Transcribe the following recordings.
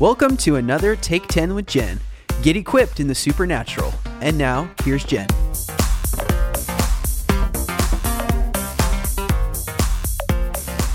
Welcome to another Take 10 with Jen. Get equipped in the supernatural. And now, here's Jen.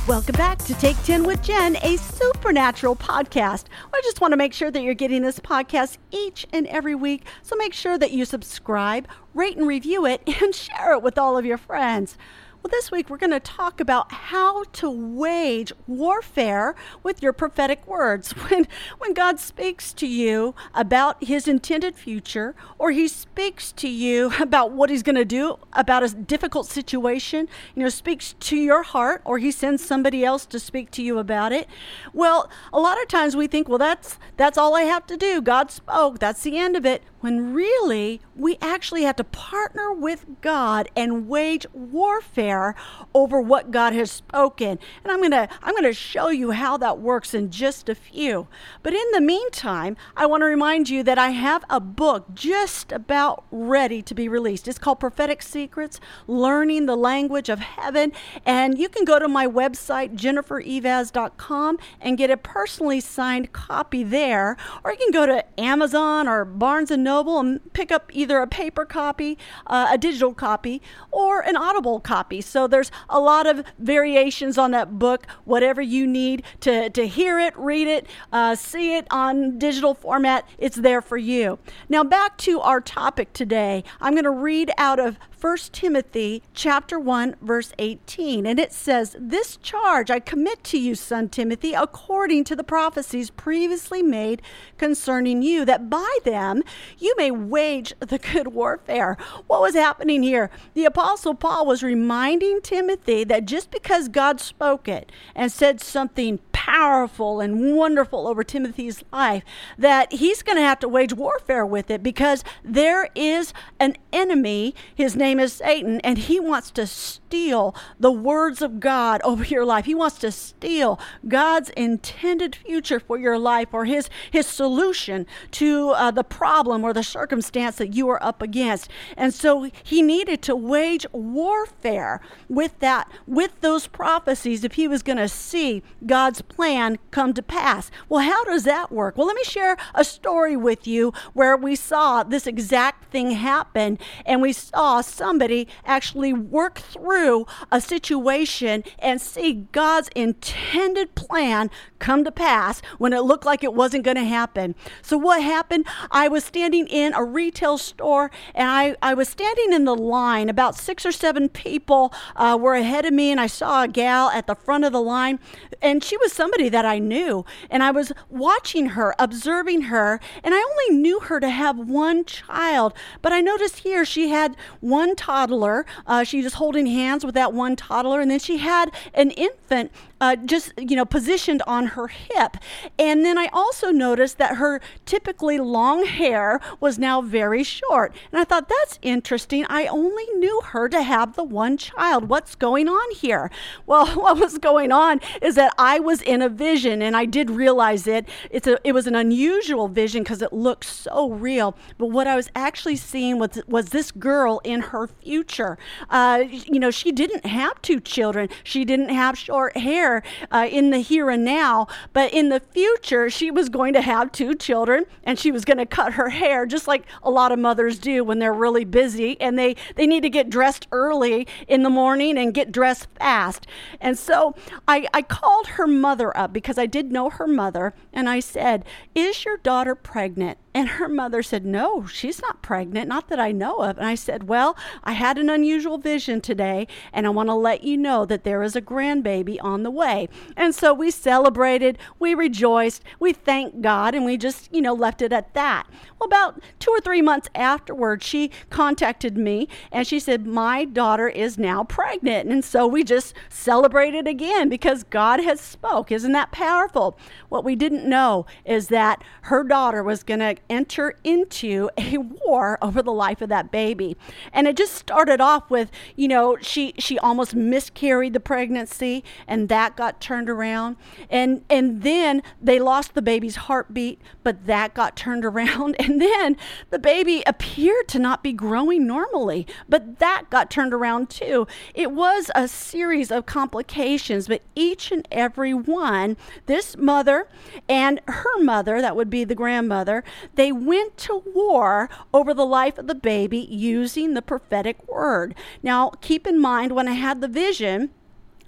Welcome back to Take 10 with Jen, a supernatural podcast. I just want to make sure that you're getting this podcast each and every week. So make sure that you subscribe, rate and review it, and share it with all of your friends. Well, this week we're going to talk about how to wage warfare with your prophetic words. When, when God speaks to you about his intended future, or he speaks to you about what he's going to do about a difficult situation, you know, speaks to your heart, or he sends somebody else to speak to you about it. Well, a lot of times we think, well, that's, that's all I have to do. God spoke, that's the end of it when really we actually have to partner with God and wage warfare over what God has spoken. And I'm going to I'm going to show you how that works in just a few. But in the meantime, I want to remind you that I have a book just about ready to be released. It's called Prophetic Secrets: Learning the Language of Heaven, and you can go to my website jennifereivaz.com and get a personally signed copy there, or you can go to Amazon or Barnes and Noble Noble and pick up either a paper copy, uh, a digital copy, or an audible copy. So there's a lot of variations on that book, whatever you need to, to hear it, read it, uh, see it on digital format, it's there for you. Now, back to our topic today. I'm going to read out of 1 Timothy chapter 1 verse 18 and it says this charge I commit to you son Timothy according to the prophecies previously made concerning you that by them you may wage the good warfare. What was happening here? The apostle Paul was reminding Timothy that just because God spoke it and said something powerful and wonderful over Timothy's life that he's going to have to wage warfare with it because there is an enemy. His name is Satan, and he wants to steal the words of God over your life. He wants to steal God's intended future for your life or his, his solution to uh, the problem or the circumstance that you are up against. And so he needed to wage warfare with that, with those prophecies if he was going to see God's plan come to pass. Well, how does that work? Well, let me share a story with you where we saw this exact thing happen and we saw somebody actually work through a situation and see God's intended plan come to pass when it looked like it wasn't going to happen. So, what happened? I was standing in a retail store and I, I was standing in the line. About six or seven people uh, were ahead of me, and I saw a gal at the front of the line, and she was somebody that I knew. And I was watching her, observing her, and I only knew her to have one child. But I noticed here she had one toddler. Uh, she was holding hands with that one toddler, and then she had an infant uh, just you know positioned on her hip. And then i also noticed that her typically long hair was now very short. And i thought that's interesting. I only knew her to have the one child. What's going on here? Well what was going on is that i was in a vision and i did realize it. It's a it was an unusual vision because it looked so real. But what i was actually seeing was was this girl in her future. Uh, you know she didn't have two children. She didn't have short hair uh, in the here and now, but in the future, she was going to have two children and she was going to cut her hair just like a lot of mothers do when they're really busy and they, they need to get dressed early in the morning and get dressed fast. And so I, I called her mother up because I did know her mother and I said, Is your daughter pregnant? And her mother said, No, she's not pregnant, not that I know of. And I said, Well, I had an unusual vision today, and I want to let you know that there is a grandbaby on the way. And so we celebrated, we rejoiced, we thanked God, and we just, you know, left it at that. Well, about two or three months afterward, she contacted me and she said, My daughter is now pregnant. And so we just celebrated again because God has spoke. Isn't that powerful? What we didn't know is that her daughter was going to enter into a war over the life of that baby. And it just started off with, you know, she she almost miscarried the pregnancy and that got turned around. And and then they lost the baby's heartbeat, but that got turned around. And then the baby appeared to not be growing normally, but that got turned around too. It was a series of complications, but each and every one, this mother and her mother, that would be the grandmother, they went to war over the life of the baby using the prophetic word. Now, keep in mind when I had the vision,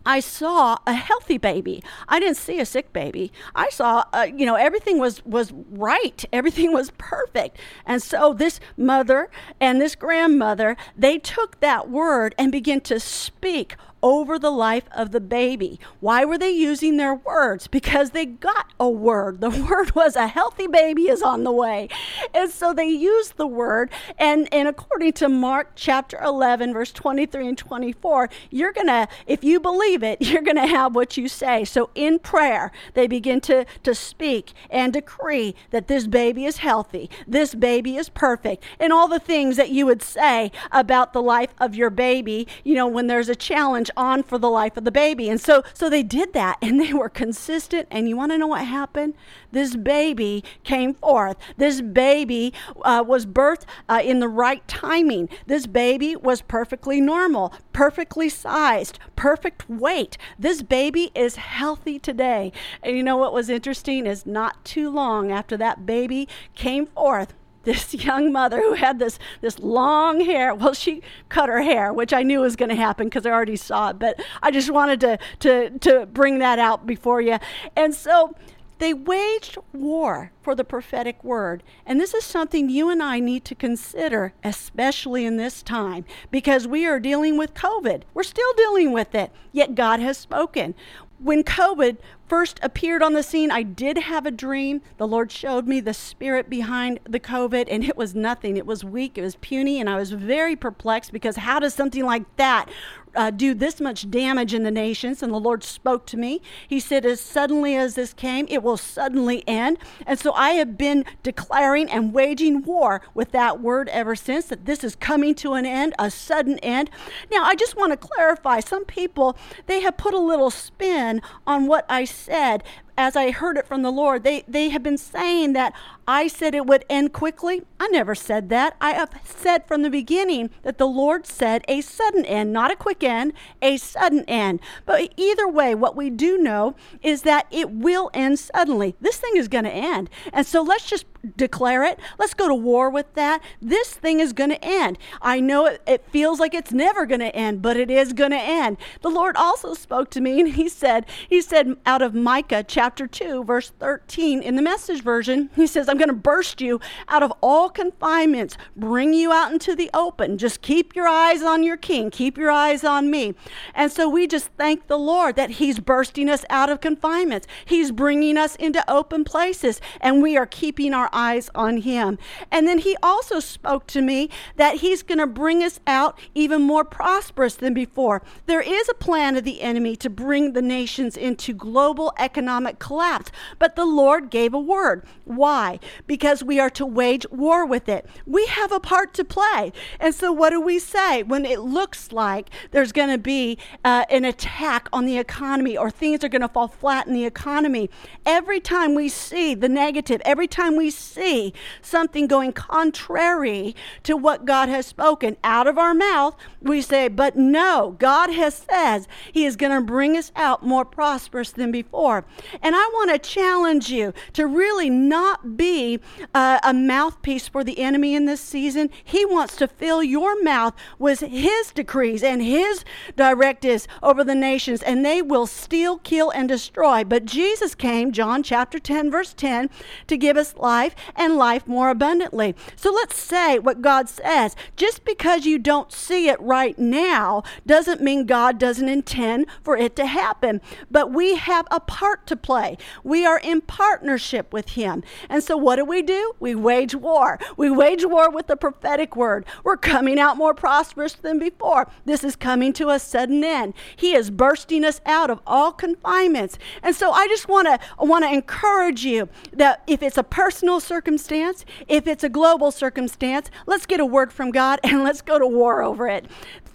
I saw a healthy baby. I didn't see a sick baby. I saw, uh, you know, everything was was right. Everything was perfect. And so this mother and this grandmother, they took that word and began to speak over the life of the baby. Why were they using their words? Because they got a word. The word was a healthy baby is on the way. And so they used the word. And, and according to Mark chapter 11, verse 23 and 24, you're going to, if you believe it, you're going to have what you say. So in prayer, they begin to, to speak and decree that this baby is healthy, this baby is perfect, and all the things that you would say about the life of your baby, you know, when there's a challenge on for the life of the baby. And so so they did that and they were consistent and you want to know what happened? This baby came forth. This baby uh, was birthed uh, in the right timing. This baby was perfectly normal, perfectly sized, perfect weight. This baby is healthy today. And you know what was interesting is not too long after that baby came forth, this young mother who had this this long hair. Well, she cut her hair, which I knew was going to happen because I already saw it. But I just wanted to to to bring that out before you. And so they waged war for the prophetic word. And this is something you and I need to consider, especially in this time, because we are dealing with COVID. We're still dealing with it, yet God has spoken. When COVID first appeared on the scene, I did have a dream. The Lord showed me the spirit behind the COVID, and it was nothing. It was weak, it was puny, and I was very perplexed because how does something like that uh, do this much damage in the nations. And the Lord spoke to me. He said, As suddenly as this came, it will suddenly end. And so I have been declaring and waging war with that word ever since that this is coming to an end, a sudden end. Now, I just want to clarify some people, they have put a little spin on what I said as I heard it from the Lord, they, they have been saying that I said it would end quickly. I never said that. I have said from the beginning that the Lord said a sudden end, not a quick end, a sudden end. But either way, what we do know is that it will end suddenly. This thing is going to end. And so let's just declare it. Let's go to war with that. This thing is going to end. I know it, it feels like it's never going to end, but it is going to end. The Lord also spoke to me and he said, he said out of Micah chapter 2 verse 13 in the message version, he says, I'm going to burst you out of all confinements, bring you out into the open. Just keep your eyes on your king, keep your eyes on me. And so we just thank the Lord that he's bursting us out of confinements. He's bringing us into open places and we are keeping our eyes on him. And then he also spoke to me that he's going to bring us out even more prosperous than before. There is a plan of the enemy to bring the nations into global economic collapse, but the Lord gave a word. Why? because we are to wage war with it. We have a part to play. And so, what do we say when it looks like there's going to be uh, an attack on the economy or things are going to fall flat in the economy? Every time we see the negative, every time we see something going contrary to what God has spoken out of our mouth, we say, But no, God has says He is going to bring us out more prosperous than before. And I want to challenge you to really not be uh, a mouthpiece for the enemy in this season. He wants to fill your mouth with his decrees and his directives over the nations, and they will steal, kill, and destroy. But Jesus came, John chapter 10, verse 10, to give us life and life more abundantly. So let's say what God says. Just because you don't see it right now doesn't mean God doesn't intend for it to happen. But we have a part to play. We are in partnership with Him. And so, what do we do? We wage war. We wage war with the prophetic word. We're coming out more prosperous than before. This is coming to a sudden end. He is bursting us out of all confinements. And so I just want to want to encourage you that if it's a personal circumstance, if it's a global circumstance, let's get a word from God and let's go to war over it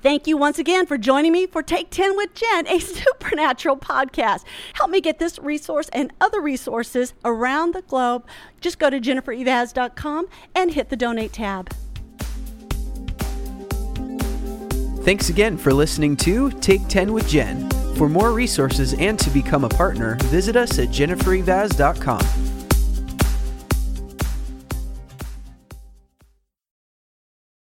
Thank you once again for joining me for Take 10 with Jen, a supernatural podcast. Help me get this resource and other resources around the globe. Just go to jennifereivaz.com and hit the donate tab. Thanks again for listening to Take 10 with Jen. For more resources and to become a partner, visit us at jennifereivaz.com.